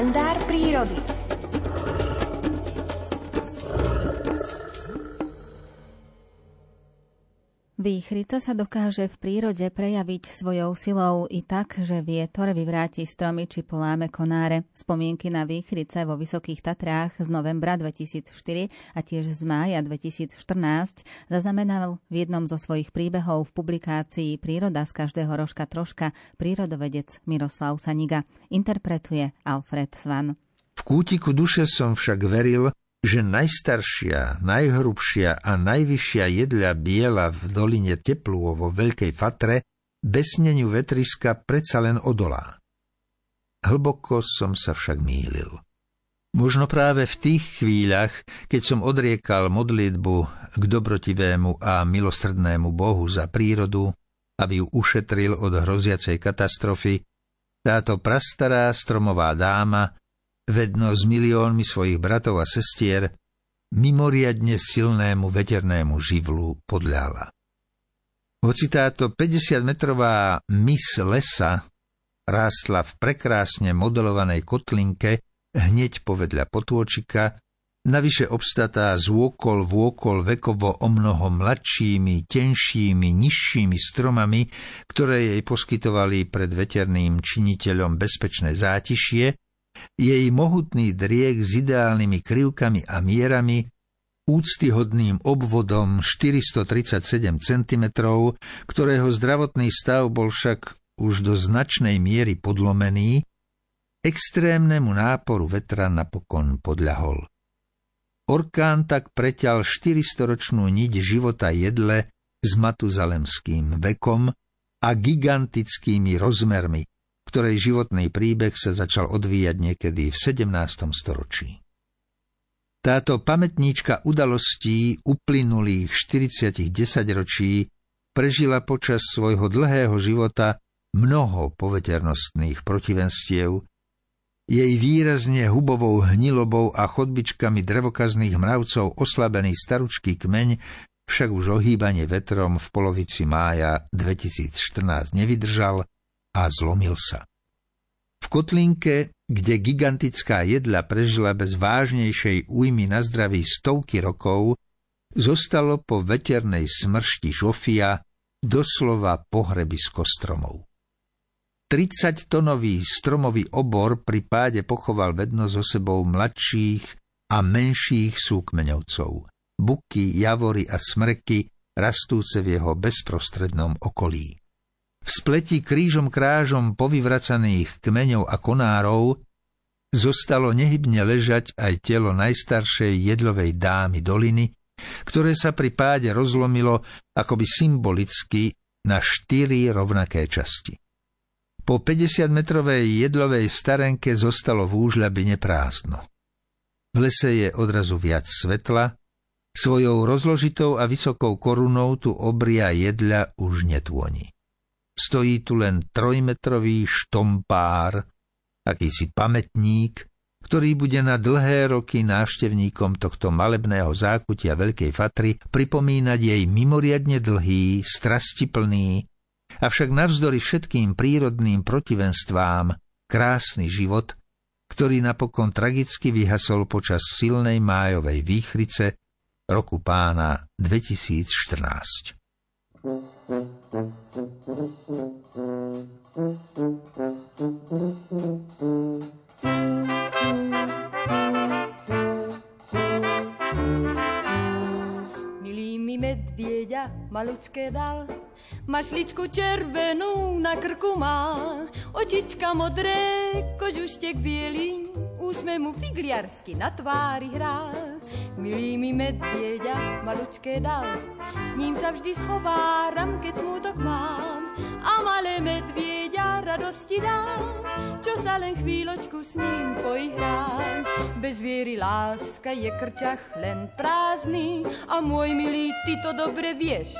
kalendár prírody. Výchrica sa dokáže v prírode prejaviť svojou silou i tak, že vietor vyvráti stromy či poláme konáre. Spomienky na výchrice vo Vysokých Tatrách z novembra 2004 a tiež z mája 2014 zaznamenal v jednom zo svojich príbehov v publikácii Príroda z každého rožka troška prírodovedec Miroslav Saniga. Interpretuje Alfred Svan. V kútiku duše som však veril, že najstaršia, najhrubšia a najvyššia jedľa biela v doline Teplú vo Veľkej Fatre besneniu vetriska predsa len odolá. Hlboko som sa však mýlil. Možno práve v tých chvíľach, keď som odriekal modlitbu k dobrotivému a milosrdnému Bohu za prírodu, aby ju ušetril od hroziacej katastrofy, táto prastará stromová dáma vedno s miliónmi svojich bratov a sestier, mimoriadne silnému veternému živlu podľala. Hoci táto 50-metrová mis lesa rástla v prekrásne modelovanej kotlinke hneď povedľa potôčika, navyše obstatá z úkol v úkol vekovo o mnoho mladšími, tenšími, nižšími stromami, ktoré jej poskytovali pred veterným činiteľom bezpečné zátišie, jej mohutný driek s ideálnymi krivkami a mierami, úctyhodným obvodom 437 cm, ktorého zdravotný stav bol však už do značnej miery podlomený, extrémnemu náporu vetra napokon podľahol. Orkán tak preťal 400-ročnú niť života jedle s matuzalemským vekom a gigantickými rozmermi, ktorej životný príbeh sa začal odvíjať niekedy v 17. storočí. Táto pamätníčka udalostí uplynulých 40 desaťročí prežila počas svojho dlhého života mnoho poveternostných protivenstiev, jej výrazne hubovou hnilobou a chodbičkami drevokazných mravcov oslabený staručký kmeň však už ohýbanie vetrom v polovici mája 2014 nevydržal a zlomil sa. V kotlinke, kde gigantická jedla prežila bez vážnejšej újmy na zdraví stovky rokov, zostalo po veternej smršti žofia doslova pohrebisko stromov. 30-tonový stromový obor pri páde pochoval vedno so sebou mladších a menších súkmeňovcov, buky, javory a smreky rastúce v jeho bezprostrednom okolí. Spleti krížom krážom povyvracaných kmeňov a konárov zostalo nehybne ležať aj telo najstaršej jedlovej dámy doliny, ktoré sa pri páde rozlomilo akoby symbolicky na štyri rovnaké časti. Po 50-metrovej jedlovej starenke zostalo v úžľabi neprázdno. V lese je odrazu viac svetla, svojou rozložitou a vysokou korunou tu obria jedľa už netôni. Stojí tu len trojmetrový štompár, akýsi pamätník, ktorý bude na dlhé roky návštevníkom tohto malebného zákutia Veľkej Fatry pripomínať jej mimoriadne dlhý, strastiplný, avšak navzdory všetkým prírodným protivenstvám krásny život, ktorý napokon tragicky vyhasol počas silnej májovej výchrice roku pána 2014. malučké dal, mašličku červenú na krku má, očička modré, kožuštek bielý, úsme mu figliarsky na tvári hrá. Milý mi medvieďa, malučké dal, s ním sa vždy schováram, keď smutok mám. A malé medvieďa radosti dám, čo sa len chvíľočku s ním poihrám. Bez viery láska je krčach len prázdny a môj milý, ty to dobre vieš.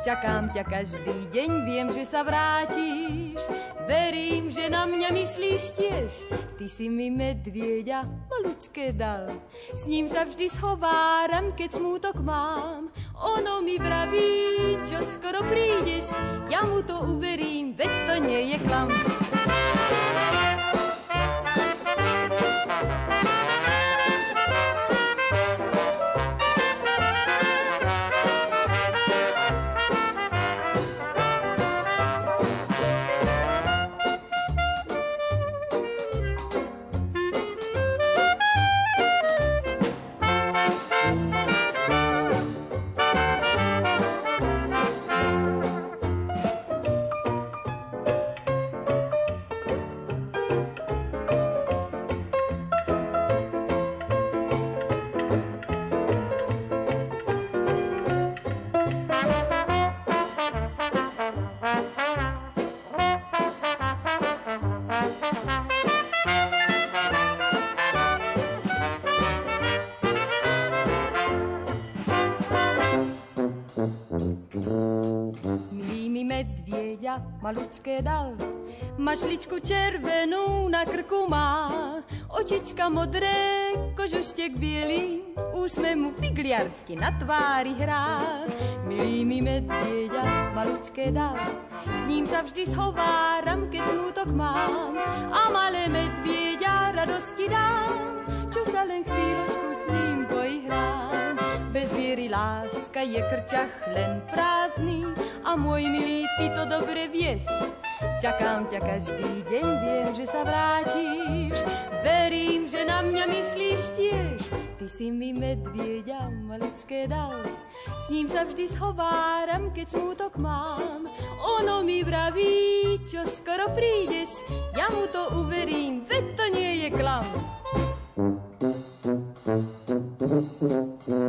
Čakám ťa každý deň, viem, že sa vrátiš. Verím, že na mňa myslíš tiež. Ty si mi medvieďa malučké dal. S ním sa vždy schováram, keď smútok mám. Ono mi vraví, čo skoro prídeš. Ja mu to uverím, veď to nie je klam. Medvieďa malučké dal. Mašličku červenú na krku má, očička modré, kožuštek bielý, úsme mu figliarsky na tvári hrá. Milý mi medvieďa malučké dal, s ním sa vždy schováram, keď smútok mám. A malé medvieďa radosti dám, čo sa len chvíľočku s ním poihrám bez viery láska je krťach len prázdny a môj milý, ty to dobre vieš. Čakám ťa každý deň, viem, že sa vrátiš, verím, že na mňa myslíš tiež. Ty si mi medvieďa maličké dal, s ním sa vždy schováram, keď smútok mám. Ono mi vraví, čo skoro prídeš, ja mu to uverím, veď to nie je klam. Thank you.